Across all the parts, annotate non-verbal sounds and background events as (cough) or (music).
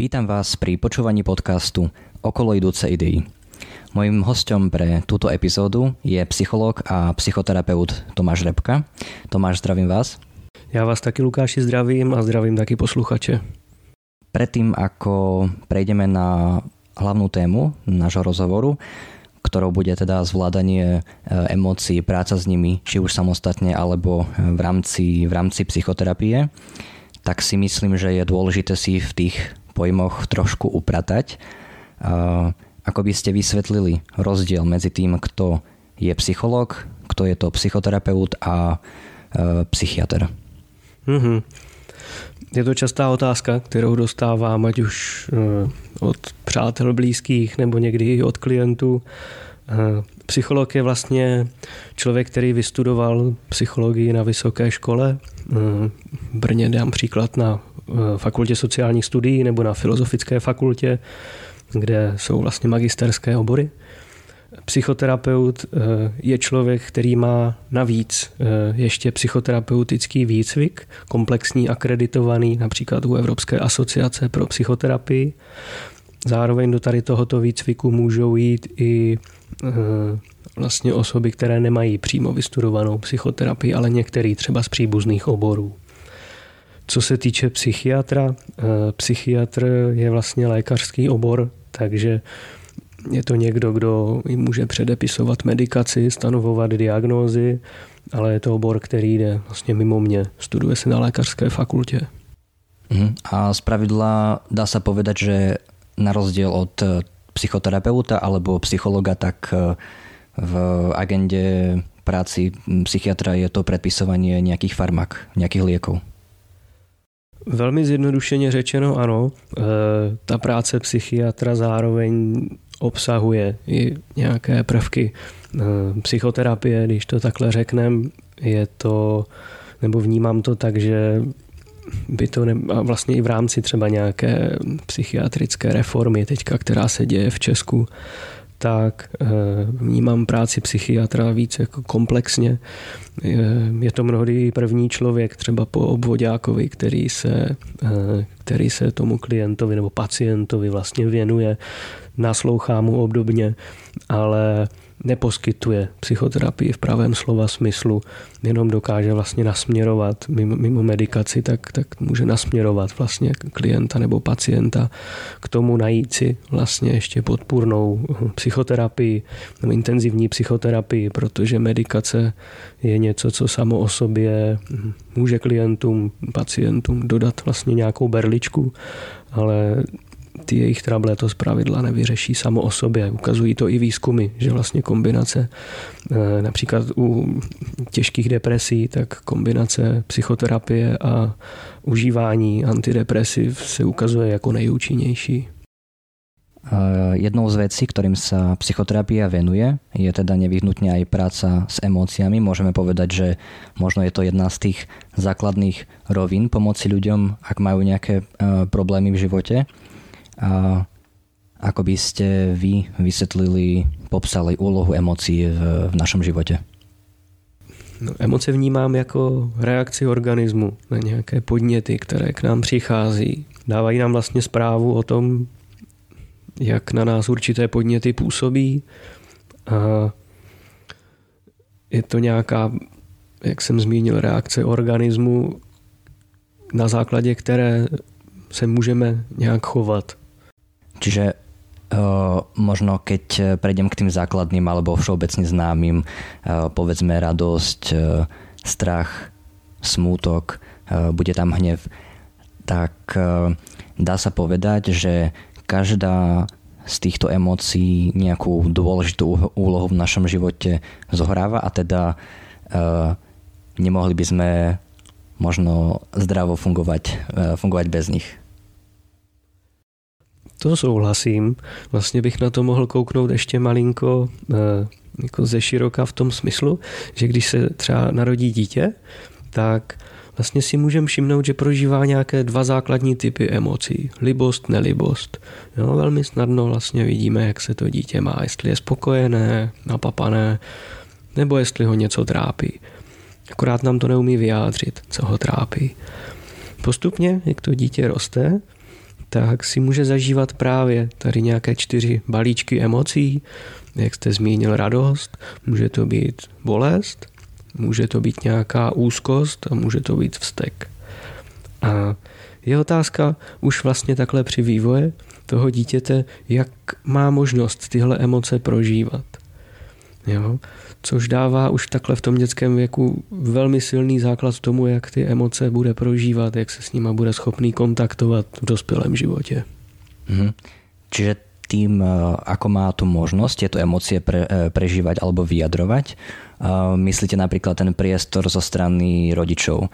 Vítam vás pri počúvaní podcastu Okolo idúce idei. Mojím hostom pre túto epizódu je psycholog a psychoterapeut Tomáš Repka. Tomáš, zdravím vás. Já vás taky, Lukáši, zdravím a zdravím taky posluchače. Predtým, ako prejdeme na hlavnú tému nášho rozhovoru, ktorou bude teda zvládanie e, emócií, práca s nimi, či už samostatne alebo v rámci, v rámci psychoterapie, tak si myslím, že je dôležité si v tých pojmoch trošku upratať. Ako by ste vysvetlili rozdiel medzi tým, kto je psycholog, kto je to psychoterapeut a e, psychiatr? Mm-hmm. Je to častá otázka, kterou dostávám, ať už e, od přátel blízkých nebo někdy i od klientů. E, psycholog je vlastně člověk, který vystudoval psychologii na vysoké škole. V Brně dám příklad na fakultě sociálních studií nebo na filozofické fakultě, kde jsou vlastně magisterské obory. Psychoterapeut eh, je člověk, který má navíc eh, ještě psychoterapeutický výcvik, komplexní, akreditovaný například u Evropské asociace pro psychoterapii. Zároveň do tady tohoto výcviku můžou jít i eh, vlastně osoby, které nemají přímo vystudovanou psychoterapii, ale některý třeba z příbuzných oborů. Co se týče psychiatra, psychiatr je vlastně lékařský obor, takže je to někdo, kdo jim může předepisovat medikaci, stanovovat diagnózy, ale je to obor, který jde vlastně mimo mě. Studuje se na lékařské fakultě. Mhm. A z pravidla dá se povedať, že na rozdíl od psychoterapeuta alebo psychologa, tak eh, v agendě práci psychiatra je to predpisovanie nejakých farmak, nejakých liekov. Velmi zjednodušeně řečeno ano. E, ta práce psychiatra zároveň obsahuje i nějaké prvky e, psychoterapie, když to takhle řekneme, je to, nebo vnímám to tak, že by to ne, a vlastně i v rámci třeba nějaké psychiatrické reformy teďka, která se děje v Česku, tak eh, vnímám práci psychiatra víc jako komplexně. Je to mnohdy první člověk, třeba po obvodákovi, který se, eh, který se tomu klientovi nebo pacientovi vlastně věnuje, naslouchá mu obdobně, ale neposkytuje psychoterapii v pravém slova smyslu, jenom dokáže vlastně nasměrovat mimo, mimo medikaci, tak, tak může nasměrovat vlastně klienta nebo pacienta k tomu najít si vlastně ještě podpůrnou psychoterapii nebo intenzivní psychoterapii, protože medikace je něco, co samo o sobě může klientům, pacientům dodat vlastně nějakou berličku, ale ty jejich trable to zpravidla nevyřeší samo o sobě. Ukazují to i výzkumy, že vlastně kombinace eh, například u těžkých depresí, tak kombinace psychoterapie a užívání antidepresiv se ukazuje jako nejúčinnější. Jednou z vecí, ktorým sa psychoterapia venuje, je teda nevyhnutne aj práca s emóciami. Môžeme povedať, že možno je to jedna z tých základných rovín pomoci ľuďom, ak majú nejaké eh, problémy v živote. A ako by ste vy vysvětlili, popsali úlohu emocí v, v našem životě? No, emoce vnímám jako reakci organismu na nějaké podněty, které k nám přichází. Dávají nám vlastně zprávu o tom, jak na nás určité podněty působí. A je to nějaká, jak jsem zmínil, reakce organismu, na základě které se můžeme nějak chovat. Čiže uh, možno keď prejdem k tým základným alebo všeobecne známym, uh, povedzme radosť, uh, strach, smútok, bude tam hnev, tak dá sa povedať, že každá z týchto emócií nejakú dôležitú úlohu v našom živote zohráva a teda nemohli by sme možno zdravo fungovať, fungovať bez nich. To souhlasím. Vlastně bych na to mohl kouknout ještě malinko eh, jako ze široka v tom smyslu, že když se třeba narodí dítě, tak vlastně si můžeme všimnout, že prožívá nějaké dva základní typy emocí. Libost, nelibost. Jo, velmi snadno vlastně vidíme, jak se to dítě má, jestli je spokojené, napapané, nebo jestli ho něco trápí. Akorát nám to neumí vyjádřit, co ho trápí. Postupně, jak to dítě roste, tak si může zažívat právě tady nějaké čtyři balíčky emocí, jak jste zmínil radost, může to být bolest, může to být nějaká úzkost a může to být vztek. A je otázka už vlastně takhle při vývoje toho dítěte, jak má možnost tyhle emoce prožívat. Jo? Což dává už takhle v tom dětském věku velmi silný základ tomu, jak ty emoce bude prožívat, jak se s nima bude schopný kontaktovat v dospělém životě. Mm-hmm. Čiže tým, eh, ako má tu možnosť tieto emócie pre, eh, prežívať alebo vyjadrovať. Eh, myslíte napríklad ten priestor zo strany rodičov.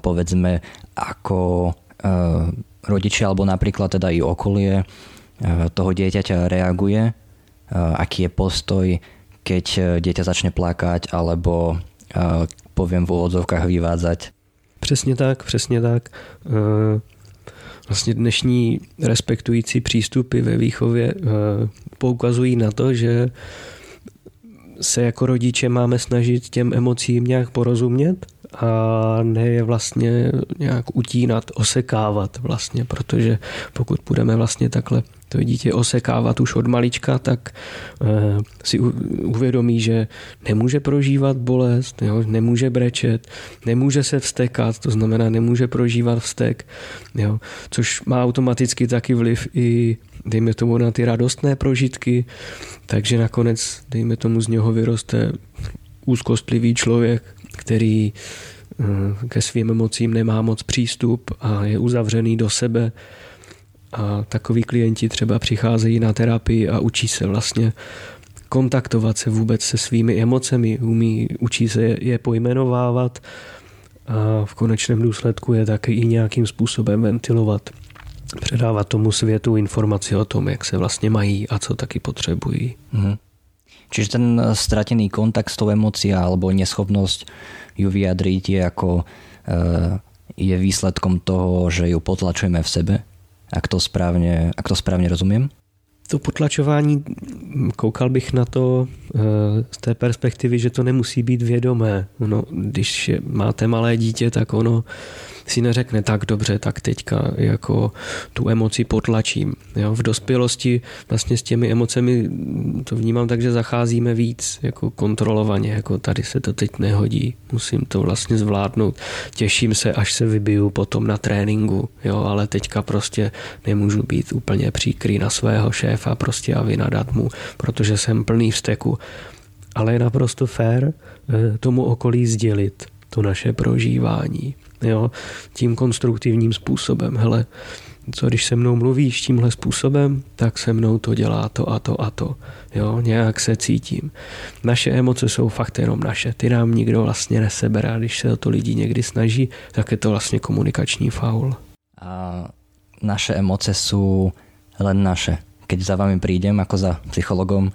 Povedzme, ako rodičia alebo napríklad teda i okolie toho dieťaťa reaguje, aký je postoj, keď dieťa začne plakať alebo poviem v úvodzovkách vyvádzať. Přesně tak, přesně tak vlastně dnešní respektující přístupy ve výchově eh, poukazují na to, že se jako rodiče máme snažit těm emocím nějak porozumět a ne je vlastně nějak utínat, osekávat vlastně, protože pokud budeme vlastně takhle to dítě osekávat už od malička, tak eh, si uvědomí, že nemůže prožívat bolest, nemůže brečet, nemůže se vstekat, to znamená nemůže prožívat vztek, což má automaticky taky vliv i dejme tomu na ty radostné prožitky, takže nakonec, dejme tomu, z něho vyroste úzkostlivý člověk, který eh, ke svým emocím nemá moc přístup a je uzavřený do sebe a takový klienti třeba přicházejí na terapii a učí se vlastně kontaktovat se vůbec se svými emocemi, umí, učí se je pojmenovávat a v konečném důsledku je taky i nějakým způsobem ventilovat. Předávat tomu světu informaci o tom, jak se vlastně mají a co taky potřebují. Mm-hmm. Čiže ten stratený kontakt s tou emocí alebo neschopnosť ju vyjadriť je ako eh, je výsledkom toho, že ju potlačujeme v sebe? ak to správně, ak to správně rozumím? To potlačování, koukal bych na to eh, z té perspektivy, že to nemusí být vědomé. No, když máte malé dítě, tak ono si neřekne tak dobře, tak teďka jako tu emoci potlačím. Jo? V dospělosti vlastně s těmi emocemi to vnímám tak, že zacházíme víc jako kontrolovaně, jako tady se to teď nehodí, musím to vlastně zvládnout. Těším se, až se vybiju potom na tréninku, jo? ale teďka prostě nemůžu být úplně příkrý na svého šéfa prostě a vynadat mu, protože jsem plný vzteku. Ale je naprosto fér eh, tomu okolí sdělit to naše prožívání jo, tím konstruktivním způsobem. Hele, co když se mnou mluvíš tímhle způsobem, tak se mnou to dělá to a to a to. Jo, nějak se cítím. Naše emoce jsou fakt jenom naše. Ty nám nikdo vlastně nesebere když se o to lidi někdy snaží, tak je to vlastně komunikační faul. A naše emoce jsou len naše. Keď za vami prídem ako za psychologom uh,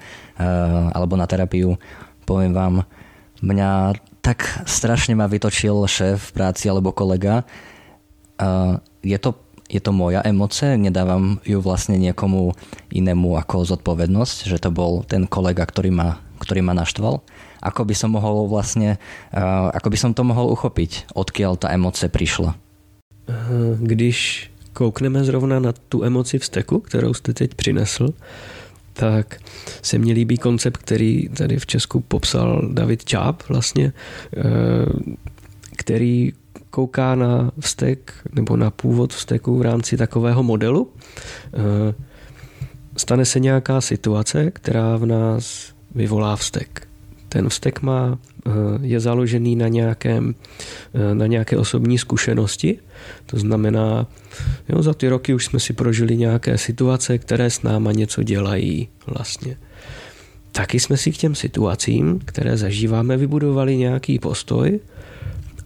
alebo na terapiu, poviem vám, mňa tak strašne ma vytočil šéf v práci alebo kolega. Je to, je to moja emoce, nedávam ju vlastne niekomu inému ako zodpovednosť, že to bol ten kolega, ktorý ma, ktorý ma naštval. Ako by som mohol vlastne, ako by som to mohol uchopiť, odkiaľ ta emoce přišla? Když koukneme zrovna na tu emoci vzteku, kterou jste teď přinesl, tak se mně líbí koncept, který tady v Česku popsal David Čáp vlastně, eh, který kouká na vztek nebo na původ vzteku v rámci takového modelu. Eh, stane se nějaká situace, která v nás vyvolá vztek. Ten vztek má, eh, je založený na, nějakém, na nějaké osobní zkušenosti, to znamená, jo, za ty roky už jsme si prožili nějaké situace, které s náma něco dělají vlastně. Taky jsme si k těm situacím, které zažíváme, vybudovali nějaký postoj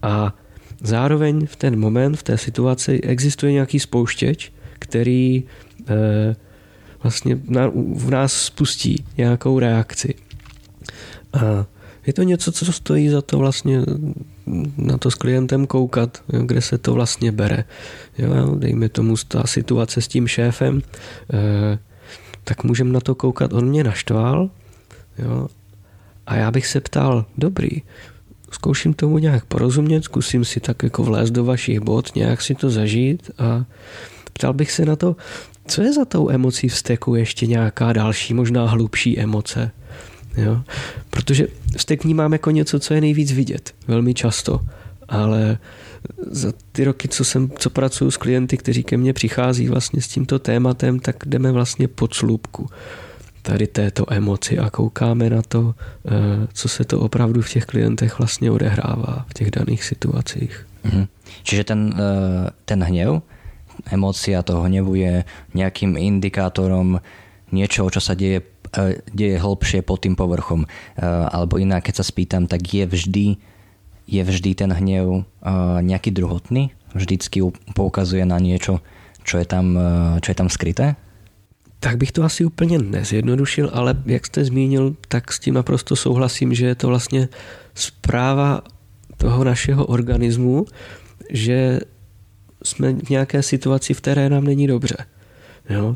a zároveň v ten moment, v té situaci existuje nějaký spouštěč, který eh, vlastně v nás spustí nějakou reakci. A je to něco, co stojí za to vlastně na to s klientem koukat, jo, kde se to vlastně bere. Jo, dejme tomu ta situace s tím šéfem, eh, tak můžeme na to koukat, on mě naštval jo, a já bych se ptal, dobrý, zkouším tomu nějak porozumět, zkusím si tak jako vlézt do vašich bod, nějak si to zažít a ptal bych se na to, co je za tou emocí vzteku ještě nějaká další, možná hlubší emoce. Jo? Protože vztek vnímám jako něco, co je nejvíc vidět, velmi často, ale za ty roky, co, jsem, co pracuji s klienty, kteří ke mně přichází vlastně s tímto tématem, tak jdeme vlastně pod slupku tady této emoci a koukáme na to, eh, co se to opravdu v těch klientech vlastně odehrává v těch daných situacích. Mhm. Čiže ten, eh, ten hněv, emócia toho hnevu je nejakým indikátorom niečoho, čo sa deje, eh, deje hlbšie pod tým povrchom. Alebo inak, keď sa spýtam, tak je vždy, je vždy ten hnev nejaký druhotný? Vždycky poukazuje na niečo, čo je tam, čo je tam skryté? Tak bych to asi úplně nezjednodušil, ale jak jste zmínil, tak s tím naprosto souhlasím, že je to vlastně zpráva toho našeho organismu, že jsme v nějaké situaci, v které nám není dobře. Jo?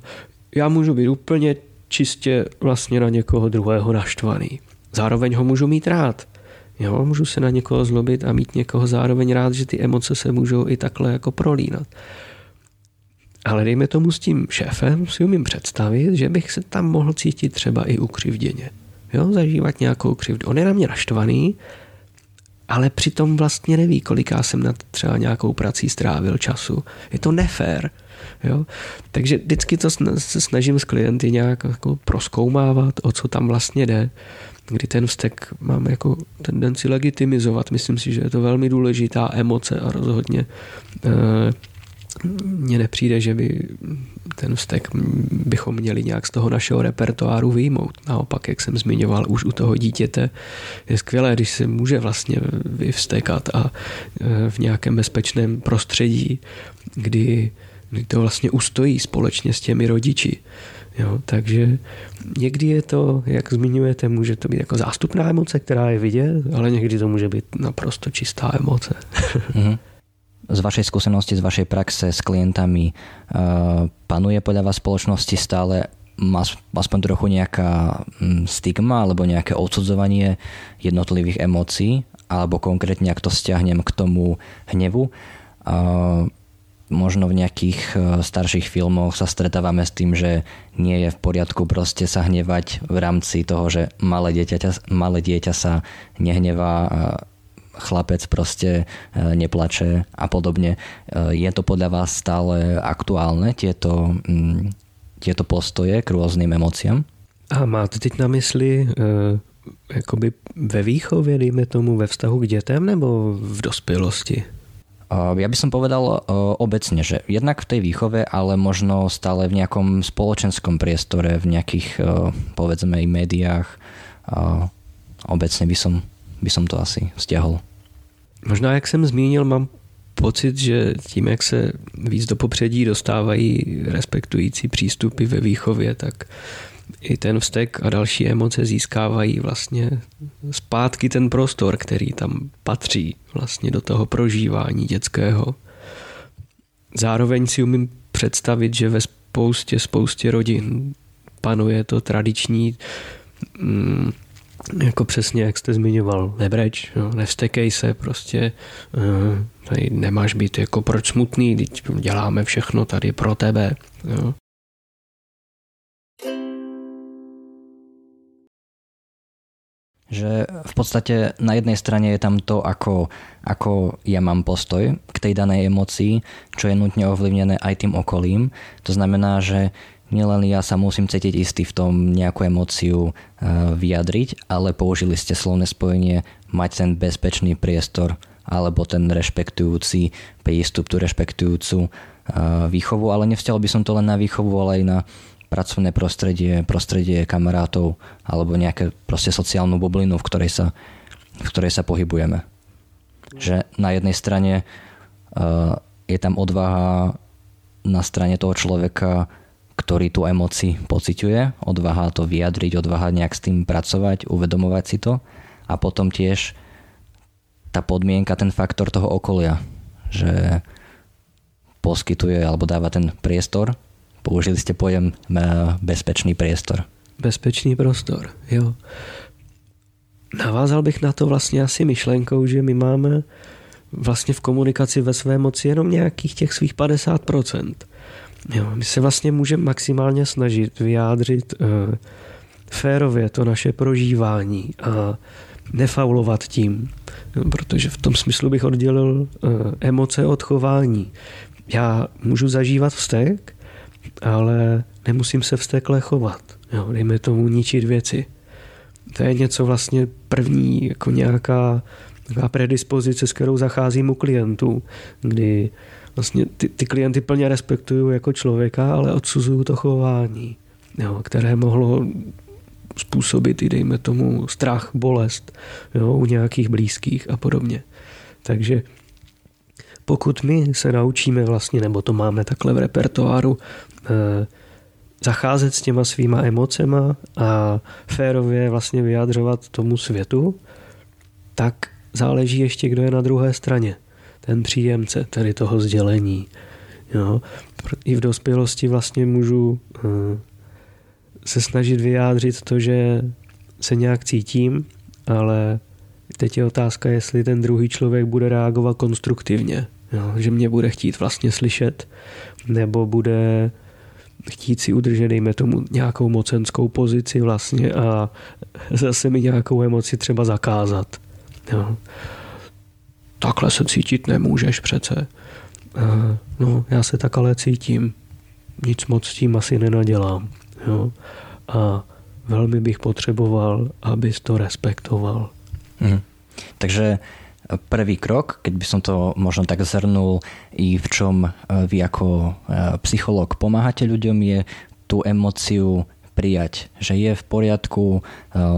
Já můžu být úplně čistě vlastně na někoho druhého naštvaný. Zároveň ho můžu mít rád. Jo? Můžu se na někoho zlobit a mít někoho zároveň rád, že ty emoce se můžou i takhle jako prolínat. Ale dejme tomu s tím šéfem si umím představit, že bych se tam mohl cítit třeba i ukřivděně. Jo, zažívat nějakou křivdu. On je na mě naštvaný, ale přitom vlastně neví, koliká jsem na třeba nějakou prací strávil času. Je to nefér. Jo? Takže vždycky to se snažím s klienty nějak jako proskoumávat, o co tam vlastně jde, kdy ten vztek mám jako tendenci legitimizovat. Myslím si, že je to velmi důležitá emoce a rozhodně eh, mně nepřijde, že by ten vztek bychom měli nějak z toho našeho repertoáru vyjmout. Naopak, jak jsem zmiňoval už u toho dítěte, je skvělé, když se může vlastně vyvstekat a e, v nějakém bezpečném prostředí, kdy, kdy to vlastně ustojí společně s těmi rodiči. Jo, takže někdy je to, jak zmiňujete, může to být jako zástupná emoce, která je vidět, ale někdy to může být naprosto čistá emoce. Mm-hmm (laughs) z vašej skúsenosti, z vašej praxe s klientami uh, panuje podľa vás spoločnosti stále aspoň trochu nejaká mm, stigma alebo nejaké odsudzovanie jednotlivých emócií alebo konkrétne, ak to stiahnem k tomu hnevu. Možno v nejakých uh, starších filmoch sa stretávame s tým, že nie je v poriadku proste sa hnevať v rámci toho, že malé dieťa, malé dieťa sa nehnevá chlapec proste e, neplače a podobne. E, je to podľa vás stále aktuálne, tieto, mm, tieto postoje k rôznym emóciám? A máte teď na mysli e, jakoby ve výchově, dejme tomu, ve vztahu k dětem nebo v dospělosti? Ja by som povedal obecne, že jednak v tej výchove, ale možno stále v nejakom spoločenskom priestore, v nejakých povedzme i médiách. Obecne by som by som to asi stiahol. Možná, jak jsem zmínil, mám pocit, že tím, jak se víc do popředí dostávají respektující přístupy ve výchově, tak i ten vztek a další emoce získávají vlastně zpátky ten prostor, který tam patří vlastně do toho prožívání dětského. Zároveň si umím představit, že ve spoustě, spoustě rodin panuje to tradiční mm, jako přesně, jak jste zmiňoval, nebreč, jo, nevstekej se, prostě uh, tady nemáš být jako proč smutný, teď děláme všechno tady pro tebe. Jo. Že v podstate na jednej strane je tam to, ako, ako ja mám postoj k tej danej emocii, čo je nutne ovlivnené aj tým okolím. To znamená, že nielen ja sa musím cítiť istý v tom nejakú emóciu e, vyjadriť, ale použili ste slovné spojenie mať ten bezpečný priestor alebo ten rešpektujúci prístup, tú rešpektujúcu e, výchovu, ale nevzťahol by som to len na výchovu, ale aj na pracovné prostredie, prostredie kamarátov alebo nejaké proste sociálnu bublinu, v ktorej sa, v ktorej sa pohybujeme. Že na jednej strane uh, je tam odvaha na strane toho človeka ktorý tú emoci pociťuje, odvaha to vyjadriť, odvaha nejak s tým pracovať, uvedomovať si to a potom tiež tá podmienka, ten faktor toho okolia, že poskytuje alebo dáva ten priestor. Použili ste pojem e, bezpečný priestor. Bezpečný prostor, jo. Navázal bych na to vlastně asi myšlenkou, že my máme vlastně v komunikaci ve své moci jenom nějakých těch svých 50%. Jo, my se vlastně můžeme maximálně snažit vyjádřit uh, férově to naše prožívání a nefaulovat tím, no, protože v tom smyslu bych oddělil uh, emoce od chování. Já můžu zažívat vztek, ale nemusím se vztekle chovat. Jo, dejme tomu ničit věci. To je něco vlastně první, jako nějaká, nějaká predispozice, s kterou zacházím u klientů, kdy vlastně ty, ty klienty plně respektuju jako člověka, ale odsuzuju to chování, jo, které mohlo způsobit i dejme tomu strach, bolest jo, u nějakých blízkých a podobně. Takže pokud my se naučíme vlastně, nebo to máme takhle v repertoáru, eh, zacházet s těma svýma emocema a férově vlastně vyjadřovat tomu světu, tak záleží ještě, kdo je na druhé straně. Ten příjemce tedy toho sdělení. Jo. I v dospělosti vlastně můžu eh, se snažit vyjádřit to, že se nějak cítím, ale teď je otázka, jestli ten druhý člověk bude reagovat konstruktivně. Jo, že mě bude chtít vlastně slyšet, nebo bude chtít si udržet, dejme tomu, nějakou mocenskou pozici vlastně a (laughs) zase mi nějakou emoci třeba zakázat. Jo. Takhle se cítit nemůžeš přece. No, já se tak ale cítím. Nic moc s tím asi nenadělám. Jo. A velmi bych potřeboval, abys to respektoval. Mm. Takže prvý krok, keď by som to možno tak zhrnul, i v čom e, vy ako e, psychológ pomáhate ľuďom, je tú emóciu prijať, že je v poriadku e,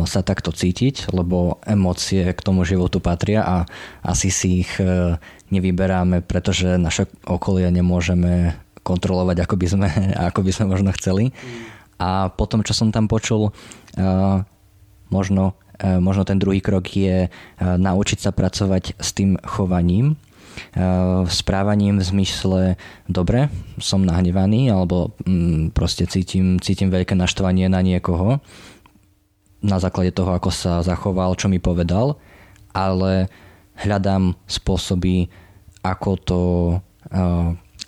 sa takto cítiť, lebo emócie k tomu životu patria a asi si ich nevyberáme, pretože naše okolie nemôžeme kontrolovať, ako by sme, (laughs) ako by sme možno chceli. A potom, čo som tam počul, možno E, možno ten druhý krok je e, naučiť sa pracovať s tým chovaním, e, správaním v zmysle dobre, som nahnevaný alebo mm, proste cítim, cítim veľké naštvanie na niekoho na základe toho, ako sa zachoval, čo mi povedal, ale hľadám spôsoby, ako to,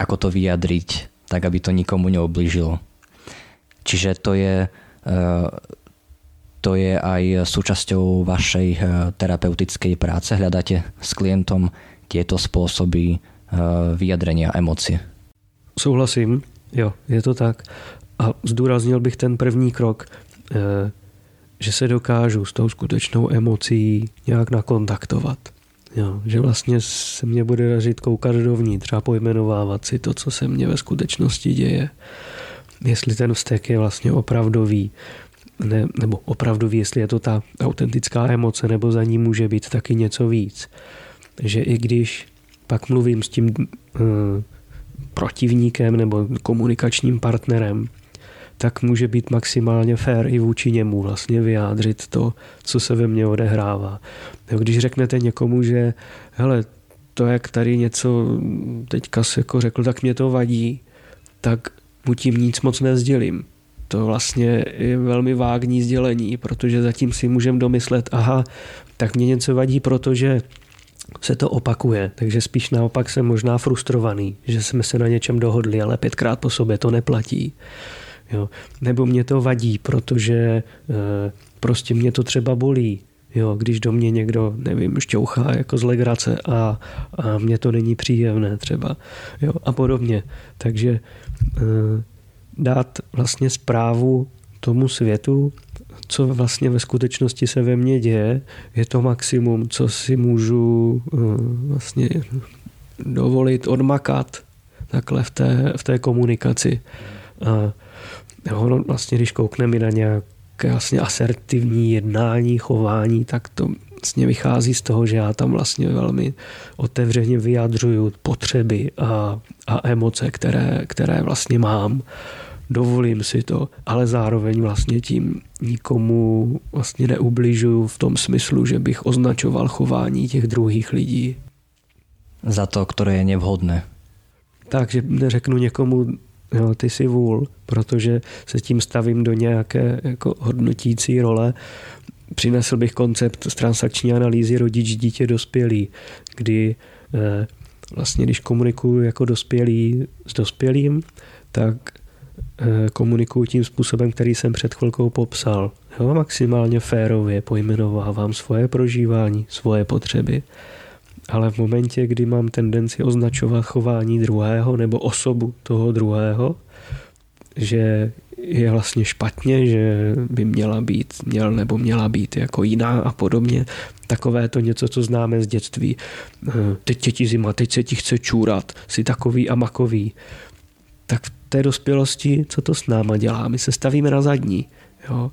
ako to vyjadriť, tak aby to nikomu neoblížilo. Čiže to je to je aj súčasťou vašej eh, terapeutickej práce? Hľadáte s klientom tieto spôsoby eh, vyjadrenia emocie? Souhlasím, jo, je to tak. A zdůraznil bych ten první krok, eh, že se dokážu s tou skutečnou emocí nějak nakontaktovat. Jo, že vlastně se mě bude dařit koukat dovnitř a pojmenovávat si to, co se mně ve skutečnosti děje. Jestli ten vztek je vlastně opravdový, ne, nebo opravdu ví, jestli je to ta autentická emoce, nebo za ní může být taky něco víc. Že i když pak mluvím s tím uh, protivníkem nebo komunikačním partnerem, tak může být maximálně fair i vůči němu vlastně vyjádřit to, co se ve mně odehrává. Když řeknete někomu, že hele, to, jak tady něco teďka se jako řekl, tak mě to vadí, tak mu tím nic moc nezdělím to vlastně je velmi vágní sdělení, protože zatím si můžeme domyslet, aha, tak mě něco vadí, protože se to opakuje, takže spíš naopak jsem možná frustrovaný, že jsme se na něčem dohodli, ale pětkrát po sobě to neplatí. Jo. Nebo mě to vadí, protože e, prostě mě to třeba bolí, jo, když do mě někdo, nevím, šťouchá jako z legrace a, a mě to není příjemné třeba jo, a podobně. Takže e, dát vlastně zprávu tomu světu, co vlastně ve skutečnosti se ve mně děje, je to maximum, co si můžu eh, vlastně dovolit odmakat takhle v té, v té komunikaci. A ono vlastně, když koukneme na nějaké vlastně asertivní jednání, chování, tak to vlastně vychází z toho, že já tam vlastně velmi otevřeně vyjadřuju potřeby a, a emoce, které, které vlastně mám dovolím si to, ale zároveň vlastně tím nikomu vlastně neubližuju v tom smyslu, že bych označoval chování těch druhých lidí. Za to, které je nevhodné. Takže neřeknu někomu, jo, ty si vůl, protože se tím stavím do nějaké jako hodnotící role. Přinesl bych koncept z transakční analýzy rodič, dítě, dospělý, kdy eh, vlastně když komunikuju jako dospělý s dospělým, tak komunikuju tím způsobem, který jsem před chvilkou popsal. Jo, maximálně férově pojmenovávám svoje prožívání, svoje potřeby. Ale v momentě, kdy mám tendenci označovat chování druhého nebo osobu toho druhého, že je vlastně špatně, že by měla být, měl nebo měla být jako jiná a podobně. Takové to něco, co známe z dětství. Eh, teď tě ti zima, teď se ti chce čůrat, jsi takový a makový. Tak v té dospělosti, co to s náma dělá? My se stavíme na zadní. Jo?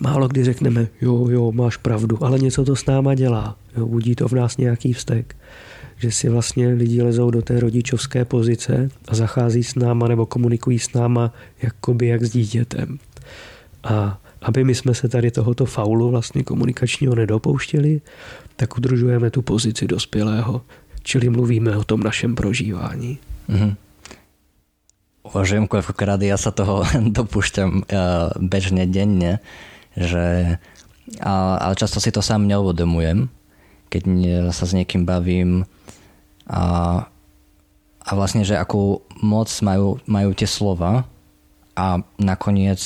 Málo kdy řekneme, jo, jo, máš pravdu, ale něco to s náma dělá. Jo? Budí to v nás nějaký vztek že si vlastně lidi lezou do té rodičovské pozice a zachází s náma nebo komunikují s náma jakoby jak s dítětem. A aby my jsme se tady tohoto faulu vlastně komunikačního nedopouštěli, tak udržujeme tu pozici dospělého, čili mluvíme o tom našem prožívání. Mm-hmm. Uvažujem, koľkokrát ja sa toho (laughs) dopúšťam uh, bežne, denne, že, ale často si to sám neuvedomujem, keď sa s niekým bavím, a, a vlastne, že akú moc majú, majú tie slova a nakoniec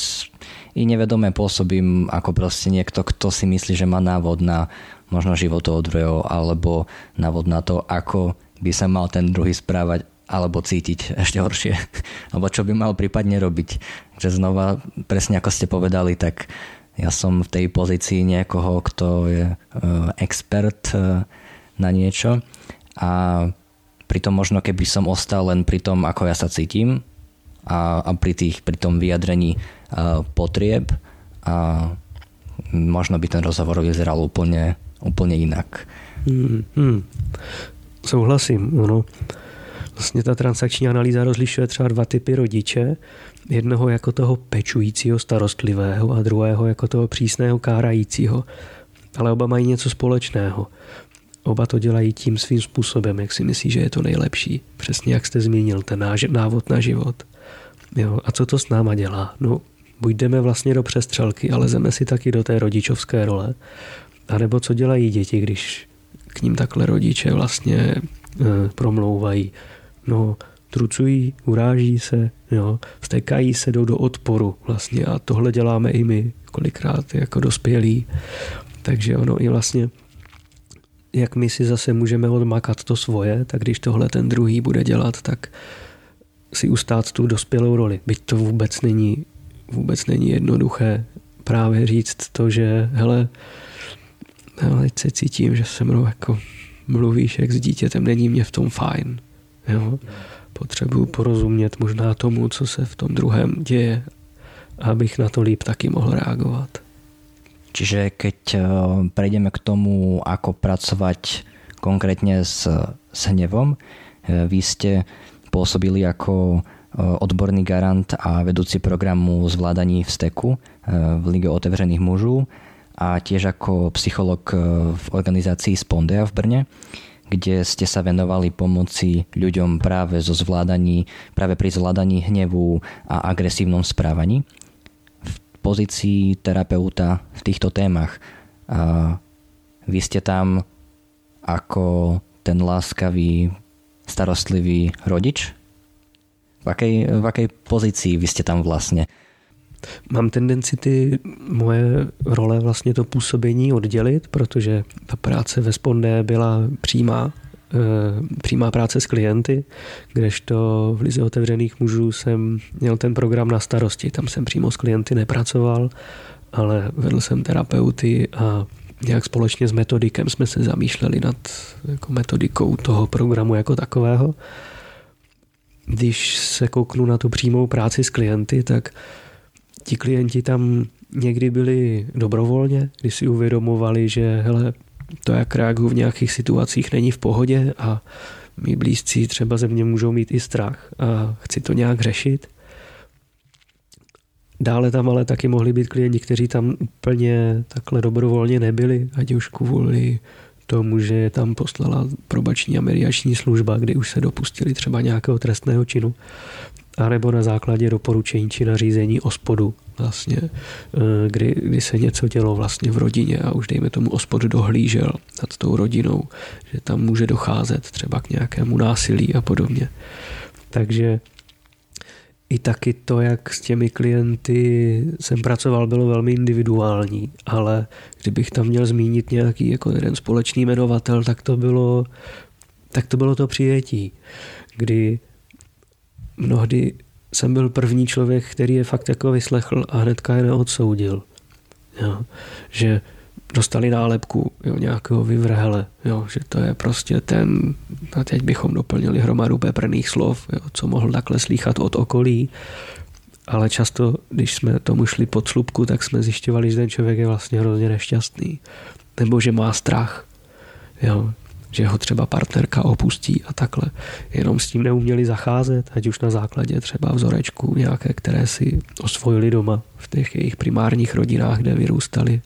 i nevedomé pôsobím ako proste niekto, kto si myslí, že má návod na možno život toho druhého alebo návod na to, ako by sa mal ten druhý správať alebo cítiť ešte horšie. (laughs) alebo čo by mal prípadne robiť. Že znova, presne ako ste povedali, tak ja som v tej pozícii niekoho, kto je uh, expert uh, na niečo a pritom možno keby som ostal len pri tom, ako ja sa cítim a, a pri, tých, pri tom vyjadrení uh, potrieb a možno by ten rozhovor vyzeral úplne, úplne jinak. Hmm, hmm. Souhlasím, no. Vlastně ta transakční analýza rozlišuje třeba dva typy rodiče. Jednoho jako toho pečujícího, starostlivého a druhého jako toho přísného, kárajícího. Ale oba mají něco společného. Oba to dělají tím svým způsobem, jak si myslí, že je to nejlepší. Přesně jak jste zmínil, ten návod na život. Jo, a co to s náma dělá? No, buď jdeme vlastně do přestřelky ale lezeme si taky do té rodičovské role, a nebo co dělají děti, když k ním takhle rodiče vlastně e, promlouvají. No, trucují, uráží se, jo, vstekají se, jdou do odporu vlastně a tohle děláme i my kolikrát jako dospělí. Takže ono i vlastně jak my si zase můžeme odmakat to svoje, tak když tohle ten druhý bude dělat, tak si ustát tu dospělou roli. Byť to vůbec není, vůbec není jednoduché právě říct to, že hele, hele se cítím, že se mnou jako mluvíš jak s dítětem, není mě v tom fajn. Jo? Potřebuju porozumět možná tomu, co se v tom druhém děje, abych na to líp taky mohl reagovat. Čiže keď eh, prejdeme k tomu, ako pracovať konkrétne s, s hnevom, eh, vy ste pôsobili ako eh, odborný garant a vedúci programu zvládaní vzteku v Lige otevřených mužů a tiež ako psycholog v organizácii Spondea v Brne, kde ste sa venovali pomoci ľuďom práve zo zvládaní, práve pri zvládaní hnevu a agresívnom správaní pozícii terapeuta v týchto témach. A vy ste tam ako ten láskavý, starostlivý rodič? V akej, v akej pozícii vy ste tam vlastně? Mám tendenci ty moje role vlastně to působení oddělit, protože ta práce ve Spondé byla přímá Eh, přímá práce s klienty, kdežto v Lize otevřených mužů jsem měl ten program na starosti. Tam jsem přímo s klienty nepracoval, ale vedl jsem terapeuty a nějak společně s metodikem jsme se zamýšleli nad jako metodikou toho programu jako takového. Když se kouknu na tu přímou práci s klienty, tak ti klienti tam někdy byli dobrovolně, když si uvědomovali, že hele, to, jak reaguju v nějakých situacích, není v pohodě a mý blízcí třeba ze mě můžou mít i strach a chci to nějak řešit. Dále tam ale taky mohli být klienti, kteří tam úplně takhle dobrovolně nebyli, ať už kvůli tomu, že je tam poslala probační a mediační služba, kdy už se dopustili třeba nějakého trestného činu, anebo na základě doporučení či nařízení spodu vlastně, eh, kdy, kdy se něco dělo vlastně v rodině a už dejme tomu ospod dohlížel nad tou rodinou, že tam může docházet třeba k nějakému násilí a podobně. Takže i taky to, jak s těmi klienty jsem pracoval, bylo velmi individuální, ale kdybych tam měl zmínit nějaký jako jeden společný jmenovatel, tak to bylo, tak to bylo to přijetí, kdy mnohdy jsem byl první člověk, který je fakt jako vyslechl a hnedka je neodsoudil. Jo. Že dostali nálepku jo, nějakého vyvrhele, jo, že to je prostě ten, a teď bychom doplnili hromadu peprných slov, jo, co mohl takhle slýchat od okolí, ale často, když jsme tomu šli pod slupku, tak jsme zjišťovali, že ten člověk je vlastně hrozně nešťastný, nebo že má strach, jo, že ho třeba partnerka opustí a takhle. Jenom s tím neuměli zacházet, ať už na základě třeba vzorečku nějaké, které si osvojili doma v těch jejich primárních rodinách, kde vyrůstali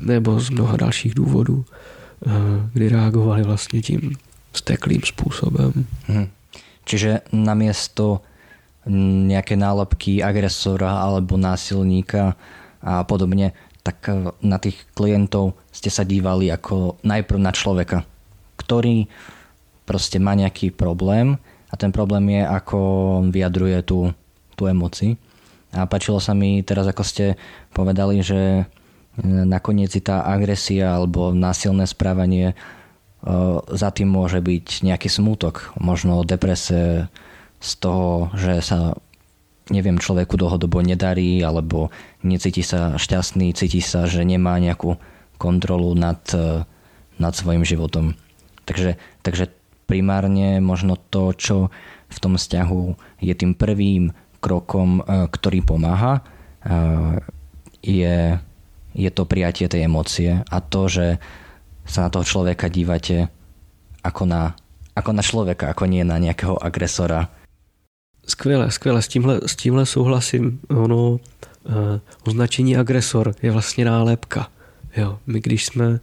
nebo z mnoha dalších důvodů, eh, kdy reagovali vlastně tím steklým způsobem. Hmm. Čiže namiesto nejaké nálepky agresora alebo násilníka a podobne, tak eh, na tých klientov ste sa dívali ako najprv na človeka, ktorý proste má nejaký problém a ten problém je, ako vyjadruje tú, tú emoci. A páčilo sa mi teraz, ako ste povedali, že nakoniec si tá agresia alebo násilné správanie e, za tým môže byť nejaký smútok, možno deprese z toho, že sa neviem, človeku dlhodobo nedarí alebo necíti sa šťastný, cíti sa, že nemá nejakú kontrolu nad, e, nad svojim životom. Takže, takže primárne možno to, čo v tom vzťahu je tým prvým krokom, e, ktorý pomáha, je je to prijatie tej emócie a to, že sa na toho človeka dívate ako na, ako na člověka, ako nie na nějakého agresora. Skvěle, skvěle, s tímhle, s tímhle souhlasím. Ono, eh, označení agresor je vlastně nálepka. Jo, my když jsme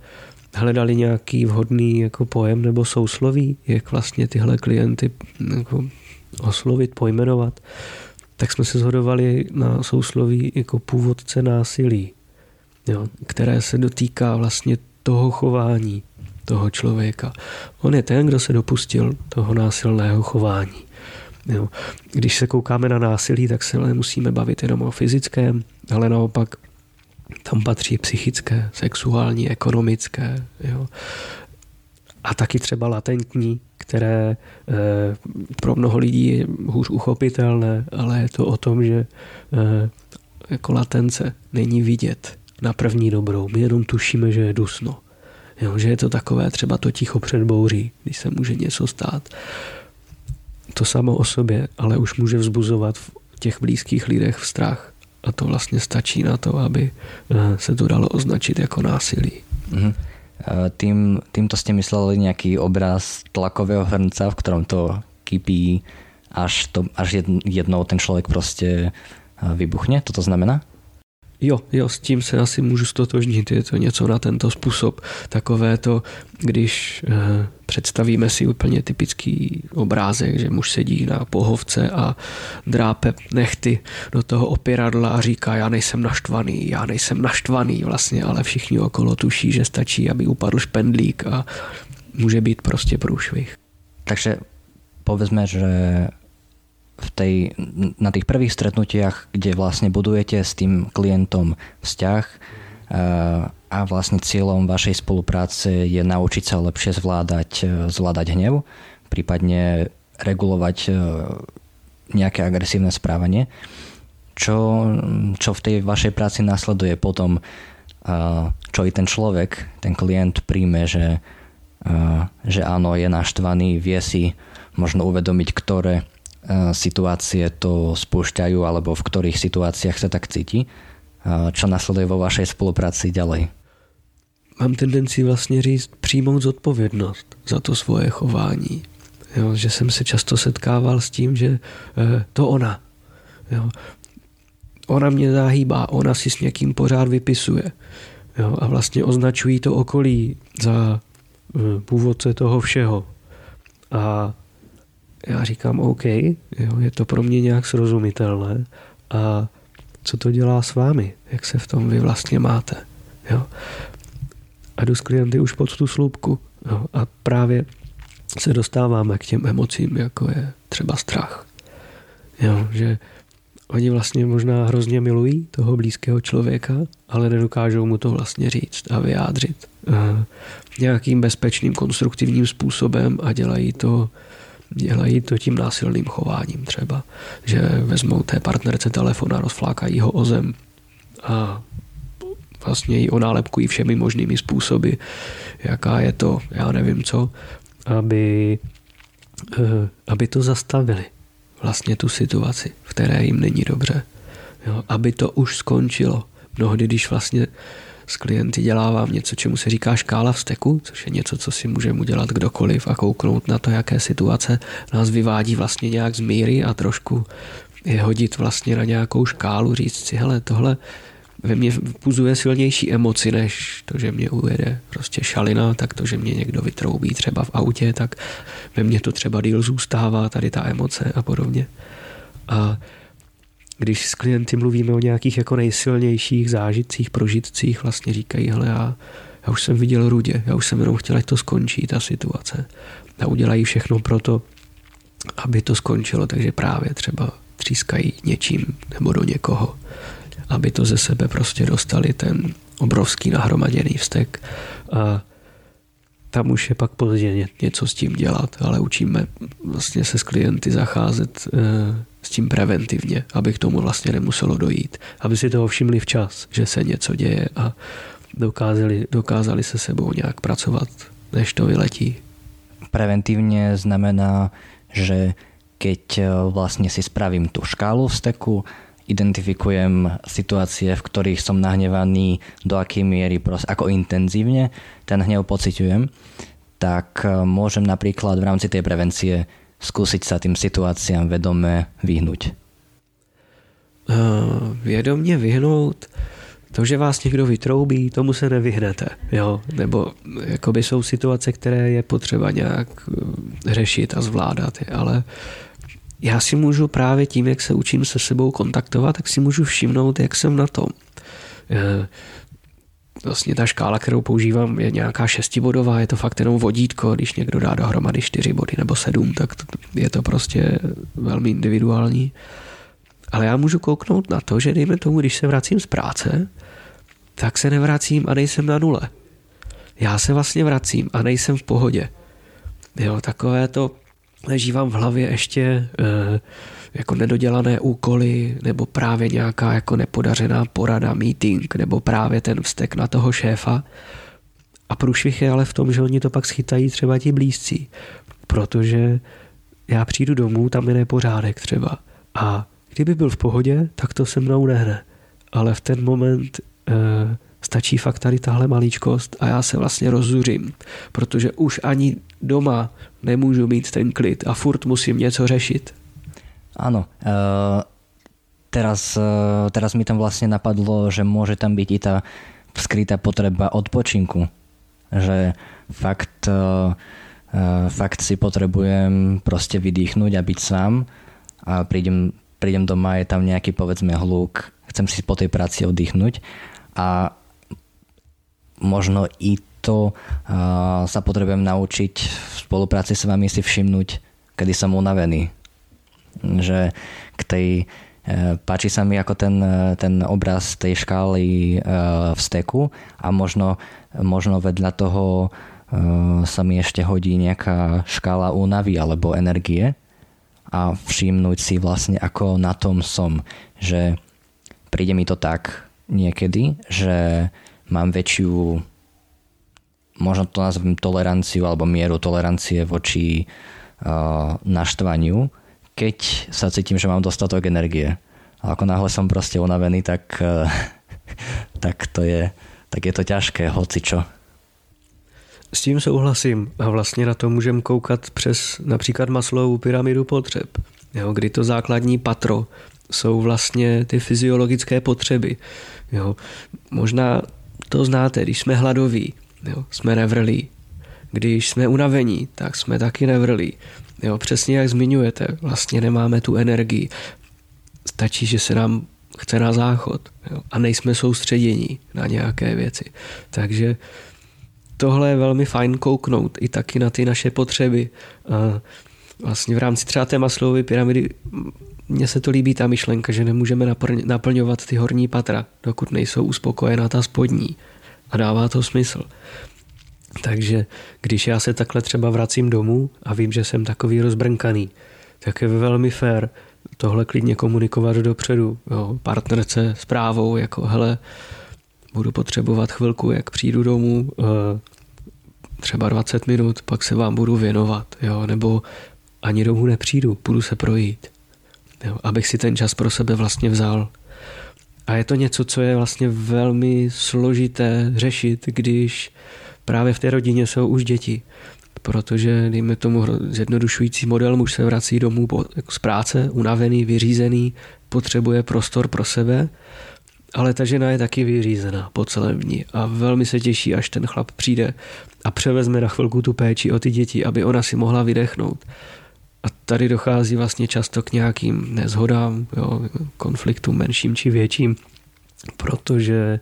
hledali nějaký vhodný jako pojem nebo sousloví, jak vlastně tyhle klienty jako oslovit, pojmenovat, tak jsme se zhodovali na sousloví jako původce násilí jo, které se dotýká vlastně toho chování toho člověka. On je ten, kdo se dopustil toho násilného chování. Jo. Když se koukáme na násilí, tak se nemusíme bavit jenom o fyzickém, ale naopak tam patří psychické, sexuální, ekonomické. Jo. A taky třeba latentní, které e, pro mnoho lidí je hůř uchopitelné, ale je to o tom, že e, jako latence není vidět na první dobrou. My jenom tušíme, že je dusno. Jo, že je to takové třeba to ticho před bouří, když se může něco stát. To samo o sobě, ale už může vzbuzovat v těch blízkých lidech v strach. A to vlastně stačí na to, aby eh, se to dalo označit jako násilí. Mm-hmm. Tým, týmto ste mysleli nejaký obraz tlakového hrnca, v ktorom to kypí, až, to, až jednou ten človek proste vybuchne? Toto znamená? Jo, jo, s tím se asi můžu stotožnit. Je to něco na tento způsob. Takové to, když eh, představíme si úplně typický obrázek, že muž sedí na pohovce a drápe nechty do toho opěradla a říká, já nejsem naštvaný, já nejsem naštvaný vlastně, ale všichni okolo tuší, že stačí, aby upadl špendlík a může být prostě průšvih. Takže povedzme, že v tej, na tých prvých stretnutiach, kde vlastne budujete s tým klientom vzťah eh, a vlastne cieľom vašej spolupráce je naučiť sa lepšie zvládať, eh, zvládať hnev, prípadne regulovať eh, nejaké agresívne správanie. Čo, čo v tej vašej práci nasleduje potom, čo i ten človek, ten klient príjme, že, že áno, je naštvaný, vie si možno uvedomiť, ktoré situácie to spúšťajú alebo v ktorých situáciách sa tak cíti. Eh, čo nasleduje vo vašej spolupráci ďalej? Mám tendenci vlastně říct přijmout zodpovědnost za to svoje chování. Jo, že jsem se často setkával s tím, že eh, to ona. Jo, ona mě zahýbá, ona si s někým pořád vypisuje. Jo, a vlastně označují to okolí za původce toho všeho. A já říkám OK, jo, je to pro mě nějak srozumitelné a co to dělá s vámi, jak se v tom vy vlastně máte. Jo. A jdu s klienty už pod tu sloupku jo, a právě se dostáváme k těm emocím, jako je třeba strach. Jo, že oni vlastně možná hrozně milují toho blízkého člověka, ale nedokážou mu to vlastně říct a vyjádřit uh, nějakým bezpečným, konstruktivním způsobem a dělají to dělají to tím násilným chováním třeba, že vezmou té partnerce telefon a rozflákají ho o zem a vlastně ji onálepkují všemi možnými způsoby, jaká je to, já nevím co, aby, eh, aby to zastavili vlastně tu situaci, v které jim není dobře. Jo, aby to už skončilo. Mnohdy, když vlastně s klienty dělávám něco, čemu se říká škála vzteku, což je něco, co si může udělat kdokoliv a kouknout na to, jaké situace nás vyvádí vlastně nějak z míry a trošku je hodit vlastně na nějakou škálu, říct si, hele, tohle ve mně puzuje silnější emoci, než to, že mě ujede prostě šalina, tak to, že mě někdo vytroubí třeba v autě, tak ve mně to třeba díl zůstává, tady ta emoce a podobně. A když s klienty mluvíme o nějakých jako nejsilnějších zážitcích, prožitcích, vlastně říkají, hele, já, já už jsem viděl rudě, já už jsem jenom chtěl, ať to skončí, ta situace. A udělají všechno pro to, aby to skončilo, takže právě třeba třískají něčím nebo do někoho aby to ze sebe prostě dostali ten obrovský nahromaděný vztek a tam už je pak pozdě něco s tím dělat, ale učíme vlastně se s klienty zacházet e, s tím preventivně, aby k tomu vlastně nemuselo dojít. Aby si toho všimli včas, že se něco děje a dokázali, dokázali se sebou nějak pracovat, než to vyletí. Preventivně znamená, že keď e, vlastně si spravím tu škálu vzteku, identifikujem situácie, v ktorých som nahnevaný, do akej miery, proste, ako intenzívne ten hnev pociťujem, tak e, môžem napríklad v rámci tej prevencie skúsiť sa tým situáciám vedome vyhnúť. Vědomně vyhnout to, že vás někdo vytroubí, tomu se nevyhnete. Jo? Nebo jakoby jsou situace, které je potřeba nějak e, řešit a zvládat, ale já si můžu právě tím, jak se učím se sebou kontaktovat, tak si můžu všimnout, jak jsem na tom. Vlastně ta škála, kterou používám, je nějaká šestibodová, je to fakt jenom vodítko, když někdo dá dohromady čtyři body nebo sedm, tak je to prostě velmi individuální. Ale já můžu kouknout na to, že dejme tomu, když se vracím z práce, tak se nevracím a nejsem na nule. Já se vlastně vracím a nejsem v pohodě. Jo, takové to leží vám v hlavě ještě eh, jako nedodělané úkoly, nebo právě nějaká jako nepodařená porada, meeting, nebo právě ten vztek na toho šéfa. A průšvih je ale v tom, že oni to pak schytají třeba ti blízcí, protože já přijdu domů, tam je nepořádek třeba. A kdyby byl v pohodě, tak to se mnou nehne. Ale v ten moment e, stačí fakt tady tahle maličkost a já se vlastně rozzuřím, protože už ani doma nemůžu mít ten klid a furt musím něco řešit. Ano. Uh, teraz, uh, teraz mi tam vlastně napadlo, že může tam být i ta skrytá potreba odpočinku. Že fakt, uh, uh, fakt si potrebujem prostě vydýchnout a být sám a prídem, prídem doma, je tam nějaký povedzme hluk, chcem si po tej práci oddychnúť a možno i to uh, sa potrebujem naučiť v spolupráci s vami si všimnúť, kedy som unavený. Že k tej uh, páči sa mi ako ten, ten obraz tej škály uh, steku a možno, možno vedľa toho sa mi ešte hodí nejaká škála únavy alebo energie a všimnúť si vlastne ako na tom som, že príde mi to tak niekedy, že mám väčšiu možno to nazvem toleranciu alebo mieru tolerancie voči uh, naštvaniu, keď sa cítim, že mám dostatok energie. A ako náhle som proste unavený, tak, uh, (laughs) tak, to je, tak je to ťažké, hoci čo. S tím souhlasím a vlastně na to můžeme koukat přes například Maslowovu pyramidu potřeb, jo, kdy to základní patro jsou vlastně ty fyziologické potřeby. Jo. Možná to znáte, když jsme hladoví, Jo, jsme nevrlí. Když jsme unavení, tak jsme taky nevrlí. Jo, přesně jak zmiňujete, vlastně nemáme tu energii. Stačí, že se nám chce na záchod jo, a nejsme soustředění na nějaké věci. Takže tohle je velmi fajn kouknout i taky na ty naše potřeby. A vlastně v rámci třeba té Maslowovy pyramidy mně se to líbí ta myšlenka, že nemůžeme naplňovat ty horní patra, dokud nejsou uspokojená ta spodní. A dává to smysl. Takže když já se takhle třeba vracím domů a vím, že jsem takový rozbrnkaný, tak je velmi fér tohle klidně komunikovat dopředu. Jo, partnerce s právou, jako hele, budu potřebovat chvilku, jak přijdu domů, eh, třeba 20 minut, pak se vám budu věnovat, jo, nebo ani domů nepřijdu, budu se projít, jo, abych si ten čas pro sebe vlastně vzal. A je to něco, co je vlastně velmi složité řešit, když právě v té rodině jsou už děti. Protože, dejme tomu zjednodušující model, muž se vrací domů jako z práce, unavený, vyřízený, potřebuje prostor pro sebe, ale ta žena je taky vyřízená po celém dní a velmi se těší, až ten chlap přijde a převezme na chvilku tu péči o ty děti, aby ona si mohla vydechnout. A tady dochází vlastně často k nějakým nezhodám, jo, konfliktům menším či větším, protože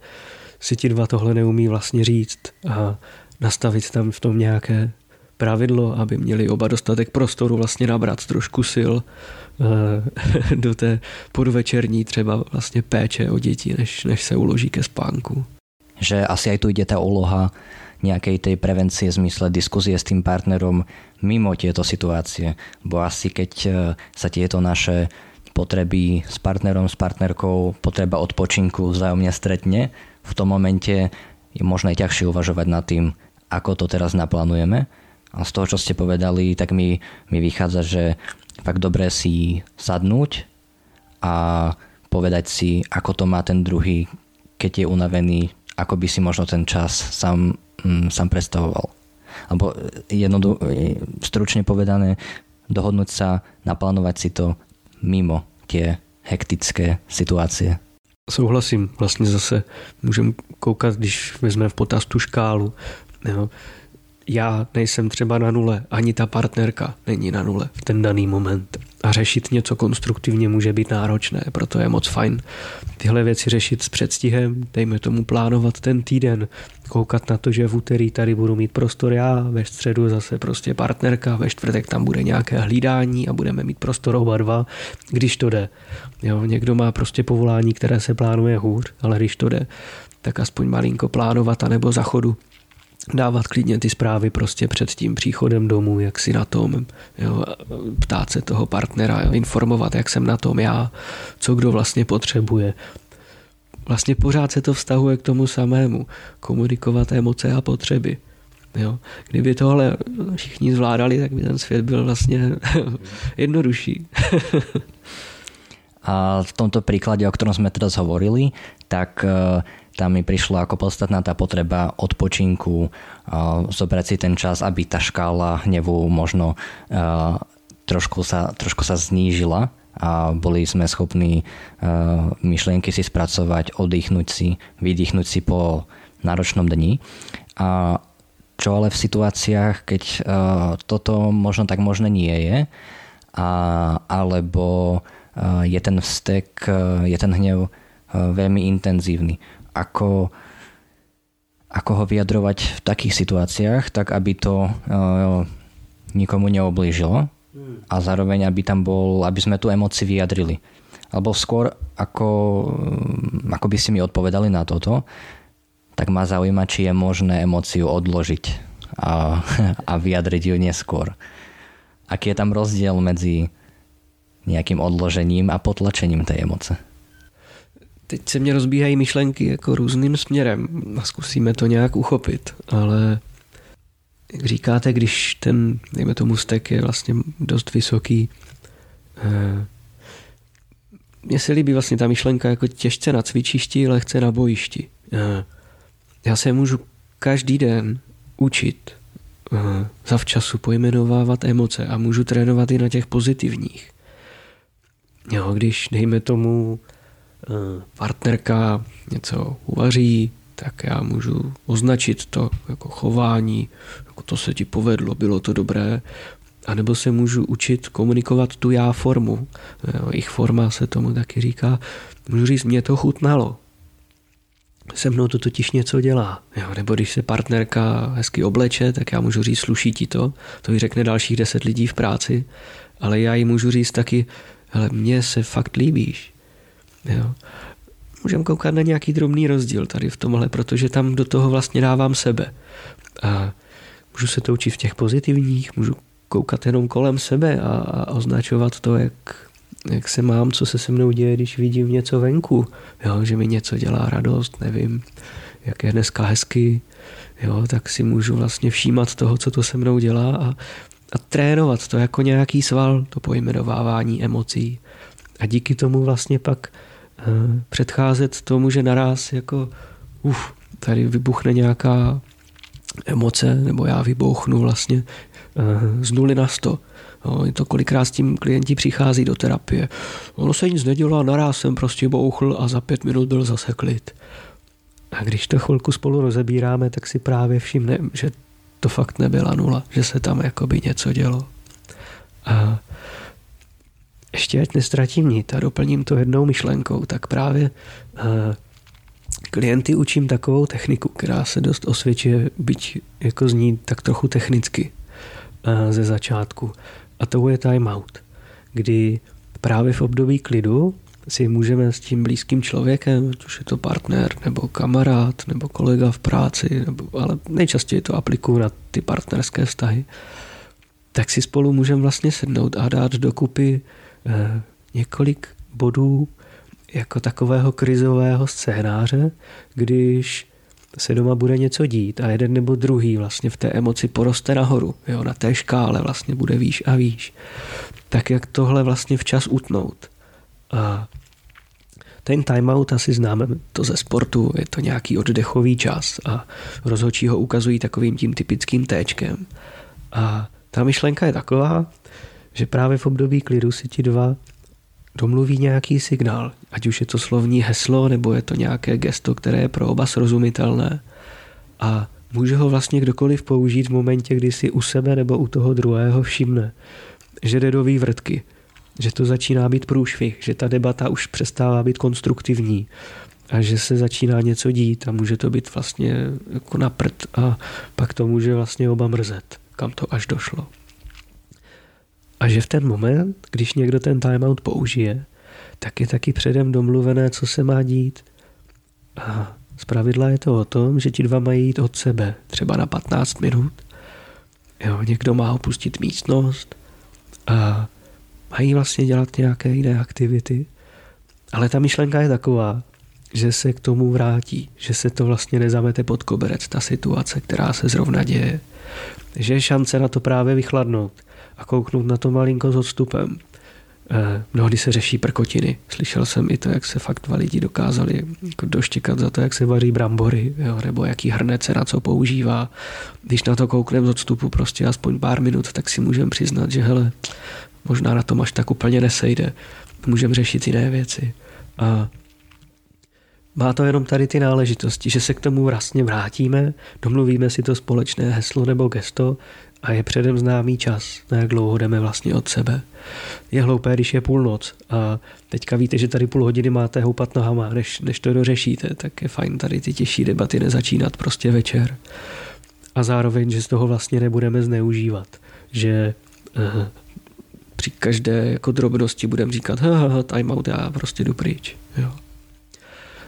si ti dva tohle neumí vlastně říct a nastavit tam v tom nějaké pravidlo, aby měli oba dostatek prostoru vlastně nabrat trošku sil eh, (laughs) do té podvečerní třeba vlastně péče o děti, než, než se uloží ke spánku. Že asi aj tu ide tá úloha nejakej tej prevencie v zmysle diskuzie s tým partnerom mimo tieto situácie. Bo asi keď e, sa tieto naše potreby s partnerom, s partnerkou, potreba odpočinku vzájomne stretne, v tom momente je možno aj ťažšie uvažovať nad tým, ako to teraz naplánujeme. A z toho, čo ste povedali, tak mi, mi vychádza, že fakt dobré si sadnúť a povedať si, ako to má ten druhý, keď je unavený, ako by si možno ten čas sám mm, sám predstavoval. Alebo jednodu, stručne povedané, dohodnúť sa, naplánovať si to mimo tie hektické situácie. Souhlasím, vlastně zase můžeme koukat, když vezmeme v potaz tu škálu. Jo. Já nejsem třeba na nule, ani ta partnerka není na nule v ten daný moment a řešit něco konstruktivně může být náročné, proto je moc fajn tyhle věci řešit s předstihem, dejme tomu plánovat ten týden, koukat na to, že v úterý tady budu mít prostor já, ve středu zase prostě partnerka, ve čtvrtek tam bude nějaké hlídání a budeme mít prostor oba dva, když to jde. Jo, někdo má prostě povolání, které se plánuje hůř, ale když to jde, tak aspoň malinko plánovat a nebo zachodu dávat klidně ty zprávy prostě před tím příchodem domů, jak si na tom, jo, ptát se toho partnera, jo, informovat, jak jsem na tom já, co kdo vlastně potřebuje. Vlastně pořád se to vztahuje k tomu samému, komunikovat emoce a potřeby. Jo. Kdyby tohle všichni zvládali, tak by ten svět byl vlastně (laughs) jednodušší. (laughs) a v tomto príklade, o ktorom sme teraz hovorili, tak eh, tam mi prišla ako podstatná tá potreba odpočinku, zobrať si ten čas, aby tá škála hnevu možno trošku sa, trošku sa znížila a boli sme schopní myšlienky si spracovať, oddychnúť si, vydýchnuť si po náročnom dni. A čo ale v situáciách, keď toto možno tak možné nie je, a, alebo je ten vztek, je ten hnev veľmi intenzívny ako, ako ho vyjadrovať v takých situáciách, tak aby to uh, nikomu neoblížilo a zároveň aby tam bol, aby sme tú emoci vyjadrili. Alebo skôr, ako, ako by si mi odpovedali na toto, tak ma zaujíma, či je možné emóciu odložiť a, (laughs) a vyjadriť ju neskôr. Aký je tam rozdiel medzi nejakým odložením a potlačením tej emoce? Teď se mě rozbíhají myšlenky jako různým směrem a zkusíme to nějak uchopit, ale jak říkáte, když ten, dejme tomu, stek je vlastně dost vysoký, eh, mně se líbí vlastně ta myšlenka jako těžce na cvičišti, lehce na bojišti. Eh, já se můžu každý den učit eh, zavčasu pojmenovávat emoce a můžu trénovat i na těch pozitivních. Jo, když, dejme tomu, partnerka něco uvaří, tak já můžu označit to jako chování, jako to se ti povedlo, bylo to dobré, a nebo se můžu učit komunikovat tu já formu. Jejich forma se tomu taky říká. Můžu říct, mě to chutnalo. Se mnou to totiž něco dělá. Jo, nebo když se partnerka hezky obleče, tak já můžu říct, sluší ti to. To ji řekne dalších deset lidí v práci. Ale já jí můžu říct taky, hele, mně se fakt líbíš. Jo. Můžeme koukat na nějaký drobný rozdíl tady v tomhle, protože tam do toho vlastně dávám sebe. A můžu se to učit v těch pozitivních, můžu koukat jenom kolem sebe a, a označovat to, jak, jak se mám, co se se mnou děje, když vidím něco venku. Jo, že mi něco dělá radost, nevím, jak je dneska hezky, jo, tak si můžu vlastně všímat toho, co to se mnou dělá a, a trénovat to jako nějaký sval, to pojmenovávání emocí. A díky tomu vlastně pak předcházet tomu, že naraz jako uf, tady vybuchne nějaká emoce, nebo já vybouchnu vlastně uh, z nuly na sto. No, to kolikrát s tím klienti přichází do terapie. Ono se nic nedělá, naraz jsem prostě bouchl a za pět minut byl zase klid. A když to chvilku spolu rozebíráme, tak si právě všimneme, že to fakt nebyla nula, že se tam jakoby něco dělo. A ještě ať nestratím nit a doplním to jednou myšlenkou, tak právě klienty učím takovou techniku, která se dost osvědčuje, byť jako zní tak trochu technicky ze začátku. A to je timeout, kdy právě v období klidu si můžeme s tím blízkým člověkem, už je to partner, nebo kamarád, nebo kolega v práci, nebo, ale nejčastěji to aplikuju na ty partnerské vztahy, tak si spolu můžeme vlastně sednout a dát dokupy eh, několik bodů jako takového krizového scénáře, když se doma bude něco dít a jeden nebo druhý vlastně v té emoci poroste nahoru, jo, na té škále vlastně bude výš a výš, tak jak tohle vlastně včas utnout. A ten timeout asi známe to ze sportu, je to nějaký oddechový čas a rozhodčí ho ukazují takovým tím typickým téčkem. A ta myšlenka je taková, že právě v období klidu si ti dva domluví nějaký signál, ať už je to slovní heslo, nebo je to nějaké gesto, které je pro oba srozumitelné. A může ho vlastně kdokoliv použít v momentě, kdy si u sebe nebo u toho druhého všimne, že jde do vývrtky, že to začíná být průšvih, že ta debata už přestává být konstruktivní a že se začíná něco dít a může to být vlastně jako na prd a pak to může vlastně oba mrzet, kam to až došlo. A že v ten moment, když někdo ten timeout použije, tak je taky předem domluvené, co se má dít. A z pravidla je to o tom, že ti dva mají jít od sebe, třeba na 15 minut. Jo, někdo má opustit místnost a mají vlastně dělat nějaké jiné aktivity. Ale ta myšlenka je taková, že se k tomu vrátí, že se to vlastně nezamete pod koberec, ta situace, která se zrovna děje. Že je šance na to právě vychladnout a kouknout na to malinko s odstupem. Eh, mnohdy se řeší prkotiny. Slyšel jsem i to, jak se fakt dva lidi dokázali jako doštěkat za to, jak se vaří brambory, jo, nebo jaký hrnec se na co používá. Když na to koukneme z odstupu prostě aspoň pár minut, tak si můžeme přiznat, že hele, možná na tom až tak úplně nesejde. Můžeme řešit jiné věci. A má to jenom tady ty náležitosti, že se k tomu vlastně vrátíme, domluvíme si to společné heslo nebo gesto a je předem známý čas, na jak dlouho jdeme vlastně od sebe. Je hloupé, když je půlnoc a teďka víte, že tady půl hodiny máte houpat nohama, než, než to dořešíte, tak je fajn tady ty těžší debaty nezačínat prostě večer. A zároveň, že z toho vlastně nebudeme zneužívat, že uh, při každé jako drobnosti budeme říkat, ha, ha, ha, time out, já prostě jdu pryč. Jo.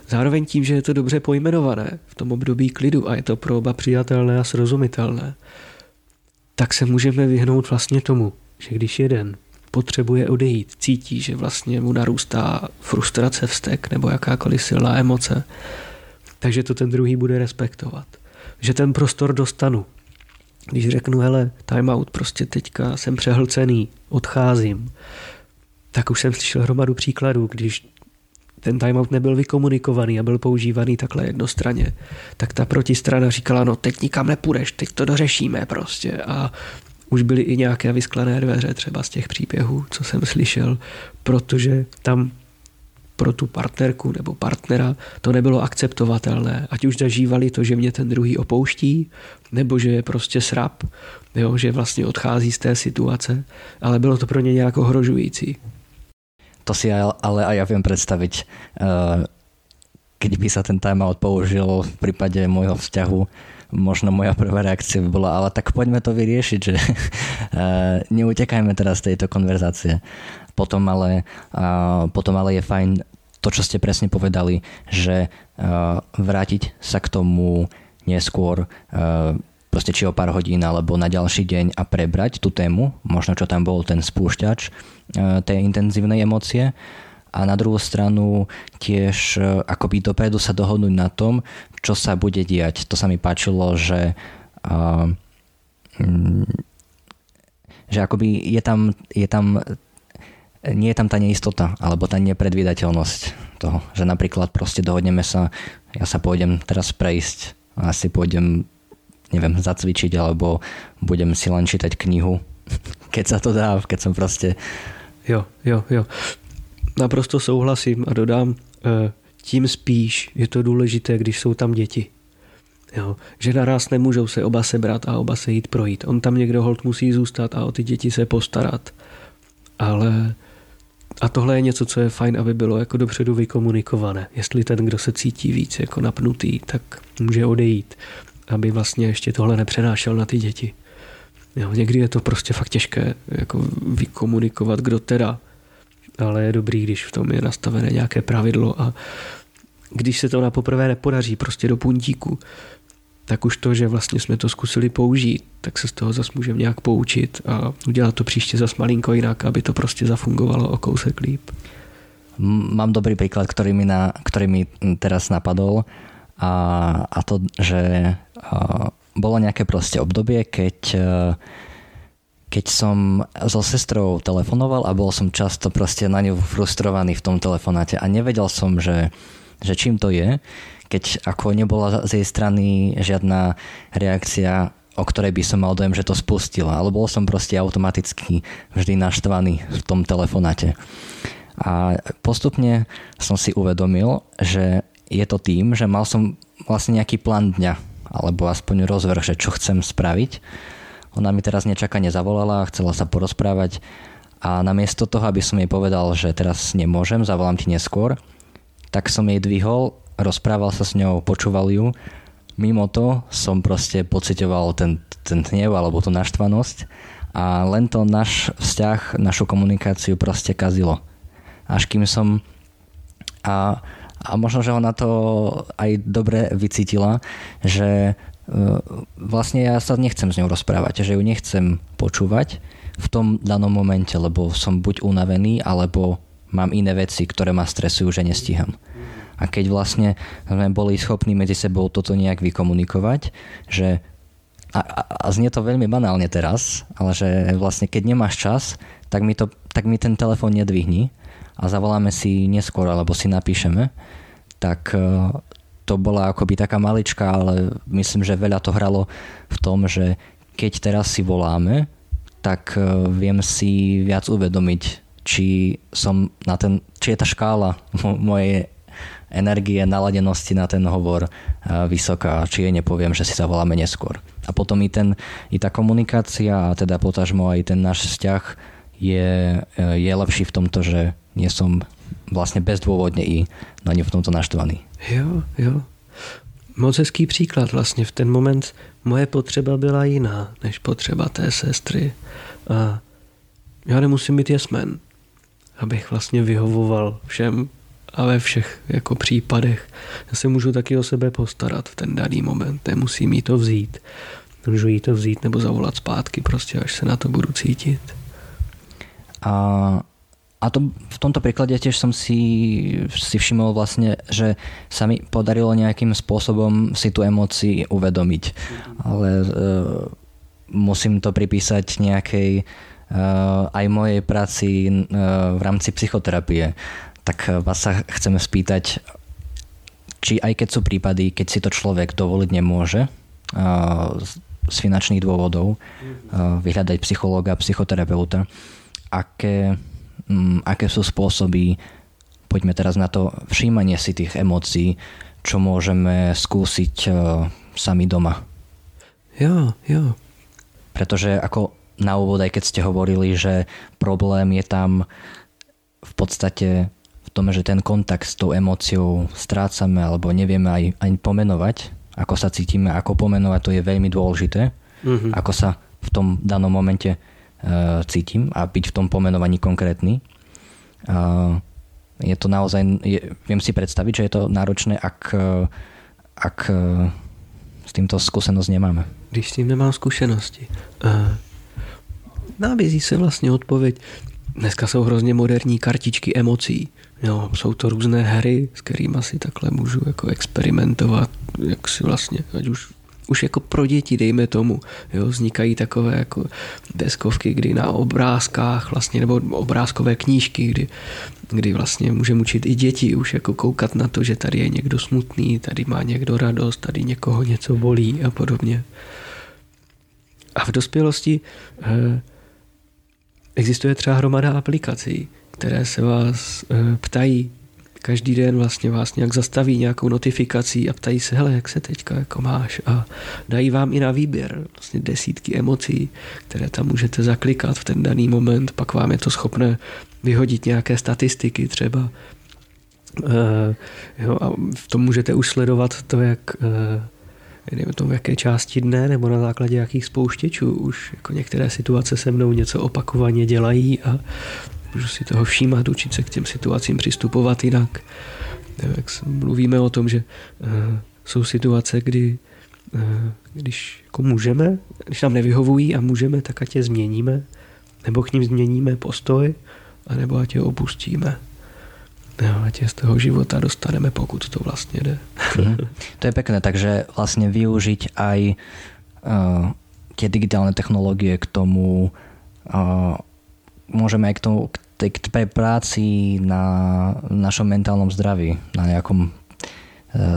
Zároveň tím, že je to dobře pojmenované v tom období klidu a je to pro oba přijatelné a srozumitelné, tak se můžeme vyhnout vlastně tomu, že když jeden potřebuje odejít, cítí, že vlastně mu narůstá frustrace, vztek nebo jakákoliv silná emoce, takže to ten druhý bude respektovat. Že ten prostor dostanu. Když řeknu, hele, time out, prostě teďka jsem přehlcený, odcházím, tak už jsem slyšel hromadu příkladů, když ten timeout nebyl vykomunikovaný a byl používaný takhle jednostranně, tak ta protistrana říkala, no teď nikam nepůjdeš, teď to dořešíme prostě a už byly i nějaké vysklené dveře třeba z těch příběhů, co jsem slyšel, protože tam pro tu partnerku nebo partnera to nebylo akceptovatelné. Ať už zažívali to, že mě ten druhý opouští, nebo že je prostě srap, jo, že vlastně odchází z té situace, ale bylo to pro ně nějak ohrožující. To si ale aj ja viem predstaviť, eh, keď by sa ten timeout použil v prípade môjho vzťahu, možno moja prvá reakcia by bola, ale tak poďme to vyriešiť, že (laughs) neutekajme teraz z tejto konverzácie. Potom ale, potom ale je fajn to, čo ste presne povedali, že vrátiť sa k tomu neskôr, proste či o pár hodín alebo na ďalší deň a prebrať tú tému, možno čo tam bol ten spúšťač tej intenzívnej emócie a na druhú stranu tiež akoby dopredu sa dohodnúť na tom, čo sa bude diať. To sa mi páčilo, že uh, že akoby je tam, je tam nie je tam tá neistota alebo tá nepredvídateľnosť toho, že napríklad proste dohodneme sa, ja sa pôjdem teraz prejsť a asi pôjdem neviem, zacvičiť alebo budem si len čítať knihu, (laughs) keď sa to dá, keď som proste... Jo, jo, jo. Naprosto souhlasím a dodám, eh, tím spíš je to důležité, když jsou tam děti. Jo, že naraz nemůžou se oba sebrat a oba se jít projít. On tam někdo hold musí zůstat a o ty děti se postarat. Ale a tohle je něco, co je fajn, aby bylo jako dopředu vykomunikované. Jestli ten, kdo se cítí víc jako napnutý, tak může odejít, aby vlastně ještě tohle nepřenášel na ty děti. Jo, někdy je to prostě fakt těžké jako vykomunikovat, kdo teda, ale je dobrý, když v tom je nastavené nějaké pravidlo a když se to na poprvé nepodaří prostě do puntíku, tak už to, že vlastně jsme to zkusili použít, tak se z toho zase můžeme nějak poučit a udělat to příště zase malinko jinak, aby to prostě zafungovalo o kousek líp. Mám dobrý príklad, ktorý mi, na, ktorý mi teraz napadol a, a to, že a, bolo nejaké proste obdobie, keď keď som so sestrou telefonoval a bol som často proste na ňu frustrovaný v tom telefonáte a nevedel som, že, že čím to je keď ako nebola z jej strany žiadna reakcia, o ktorej by som mal dojem, že to spustila. Ale bol som proste automaticky vždy naštvaný v tom telefonáte. A postupne som si uvedomil, že je to tým, že mal som vlastne nejaký plán dňa, alebo aspoň rozvrh, že čo chcem spraviť. Ona mi teraz nečakane zavolala, chcela sa porozprávať a namiesto toho, aby som jej povedal, že teraz nemôžem, zavolám ti neskôr, tak som jej dvihol rozprával sa s ňou, počúval ju. Mimo to som proste pocitoval ten, ten hnev alebo tú naštvanosť a len to náš vzťah, našu komunikáciu proste kazilo. Až kým som a, a možno, že ona to aj dobre vycítila, že e, vlastne ja sa nechcem s ňou rozprávať, že ju nechcem počúvať v tom danom momente, lebo som buď unavený, alebo mám iné veci, ktoré ma stresujú, že nestíham. A keď vlastne sme boli schopní medzi sebou toto nejak vykomunikovať, že a, a, a znie to veľmi banálne teraz, ale že vlastne keď nemáš čas, tak mi, to, tak mi ten telefón nedvihni a zavoláme si neskôr alebo si napíšeme, tak e, to bola akoby taká malička, ale myslím, že veľa to hralo v tom, že keď teraz si voláme, tak e, viem si viac uvedomiť, či som na ten, či je tá škála (laughs) mojej energie, naladenosti na ten hovor vysoká, či jej nepoviem, že si zavoláme neskôr. A potom i, ten, i tá komunikácia a teda potažmo aj ten náš vzťah je, je lepší v tomto, že nie som vlastně bezdôvodne i na ňu v tomto naštvaný. Jo, jo. Moc hezký příklad vlastně. V ten moment moje potřeba byla jiná než potřeba té sestry. A já nemusím být jesmen, abych vlastně vyhovoval všem a ve všech jako případech. Já se můžu taky o sebe postarat v ten daný moment, nemusím jí to vzít. Můžu jí to vzít nebo zavolat zpátky, prostě až se na to budu cítit. A a to, v tomto príklade tiež som si, si všimol vlastne, že sa mi podarilo nejakým spôsobom si tú emócii uvedomiť. Ale e, musím to pripísať nejakej e, aj mojej práci e, v rámci psychoterapie tak vás sa chceme spýtať, či aj keď sú prípady, keď si to človek dovoliť nemôže z finančných dôvodov vyhľadať psychológa, psychoterapeuta, aké, mm, aké sú spôsoby, poďme teraz na to všímanie si tých emócií, čo môžeme skúsiť sami doma. Jo, jo. Pretože ako na úvod, aj keď ste hovorili, že problém je tam v podstate tom, že ten kontakt s tou emóciou strácame alebo nevieme aj, aj pomenovať, ako sa cítime, ako pomenovať, to je veľmi dôležité, mm-hmm. ako sa v tom danom momente uh, cítim a byť v tom pomenovaní konkrétny. Uh, je to naozaj, je, viem si predstaviť, že je to náročné, ak, uh, ak s týmto skúsenosť nemáme. Když s tím nemám zkušenosti. Nabízí se vlastně odpověď, dneska jsou hrozně moderní kartičky emocí. Jo, jsou to různé hry, s kterými si takhle můžu jako experimentovat, jak si vlastně, ať už už jako pro děti, dejme tomu, jo, vznikají takové jako deskovky, kdy na obrázkách vlastně, nebo obrázkové knížky, kdy, kdy vlastně můžeme učit i děti už jako koukat na to, že tady je někdo smutný, tady má někdo radost, tady někoho něco bolí a podobně. A v dospělosti eh, existuje třeba hromada aplikací, které se vás eh, ptají každý den vlastně vás nějak zastaví nějakou notifikací a ptají se, hele, jak se teďka jako máš a dají vám i na výběr vlastně desítky emocí, které tam můžete zaklikat v ten daný moment, pak vám je to schopné vyhodit nějaké statistiky třeba. Uh, jo, a v tom můžete už sledovat to, jak uh, nevím to v jaké části dne nebo na základě jakých spouštěčů už jako některé situace se mnou něco opakovaně dělají a můžu si toho všímat, učit se k těm situacím přistupovat jinak. Jak mluvíme o tom, že uh, jsou situace, kdy uh, když jako můžeme, když nám nevyhovují a můžeme, tak ať je změníme, nebo k ním změníme postoj, anebo ať je opustíme. No, ať je z toho života dostaneme, pokud to vlastně jde. Mm. (laughs) To je pekné, takže vlastně využiť aj uh, tie digitálne technológie k tomu, uh, môžeme aj k tomu, k k tej práci na našom mentálnom zdraví, na nejakom e,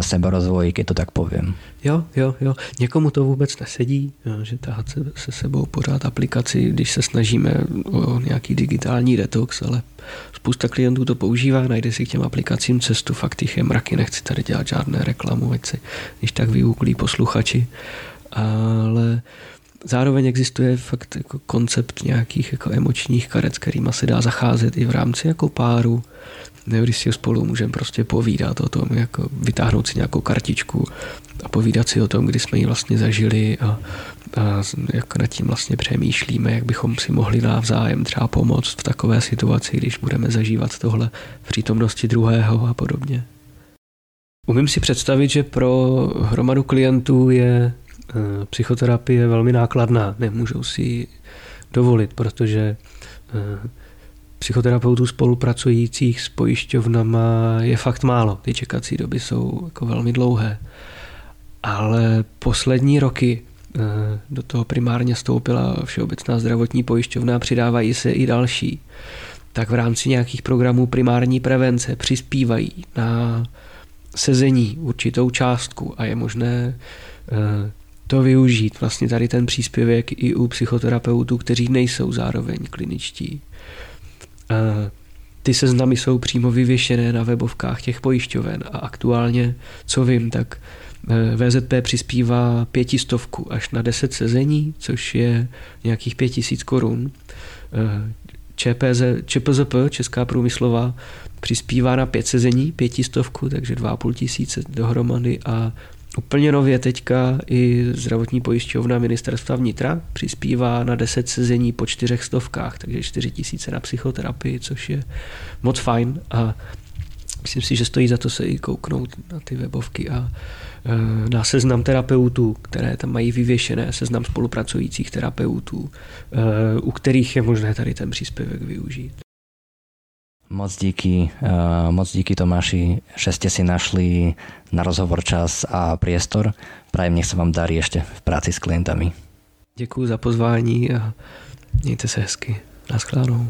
seberozvoji, keď to tak povím. Jo, jo, jo. Někomu to vůbec nesedí, že tahat se, se sebou pořád aplikaci, když se snažíme o nějaký digitální detox, ale spousta klientů to používá, najde si k těm aplikacím cestu, fakt jich je mraky, nechci tady dělat žádné reklamu, ať si když tak vyuklí posluchači, ale Zároveň existuje fakt jako koncept nějakých jako emočních karet, s kterými se dá zacházet i v rámci jako páru. Nebo když si spolu můžeme prostě povídat o tom, jako vytáhnout si nějakou kartičku a povídat si o tom, kdy jsme ji vlastně zažili a, a jak nad tím vlastně přemýšlíme, jak bychom si mohli navzájem třeba pomoct v takové situaci, když budeme zažívat tohle v přítomnosti druhého a podobně. Umím si představit, že pro hromadu klientů je psychoterapie je velmi nákladná, nemůžou si ji dovolit, protože eh, psychoterapeutů spolupracujících s pojišťovnama je fakt málo. Ty čekací doby jsou jako velmi dlouhé. Ale poslední roky eh, do toho primárně stoupila Všeobecná zdravotní pojišťovna přidávají se i další. Tak v rámci nějakých programů primární prevence přispívají na sezení určitou částku a je možné to využít, vlastně tady ten příspěvek i u psychoterapeutů, kteří nejsou zároveň kliničtí. Ty seznamy jsou přímo vyvěšené na webovkách těch pojišťoven a aktuálně, co vím, tak e, VZP přispívá pětistovku až na deset sezení, což je nějakých pět tisíc korun. E, ČPZ, ČPZP, Česká průmyslová, přispívá na pět sezení, pětistovku, takže dva a půl tisíce dohromady a Úplně nově teďka i zdravotní pojišťovna ministerstva vnitra přispívá na 10 sezení po čtyřech stovkách, takže 4 tisíce na psychoterapii, což je moc fajn a myslím si, že stojí za to se i kouknout na ty webovky a e, na seznam terapeutů, které tam mají vyvěšené, seznam spolupracujících terapeutů, e, u kterých je možné tady ten příspěvek využít. Moc díky, uh, moc díky Tomáši, že ste si našli na rozhovor čas a priestor. Prajem, nech sa vám darí ešte v práci s klientami. Děkuji za pozvání a mějte se hezky. Naschledanou.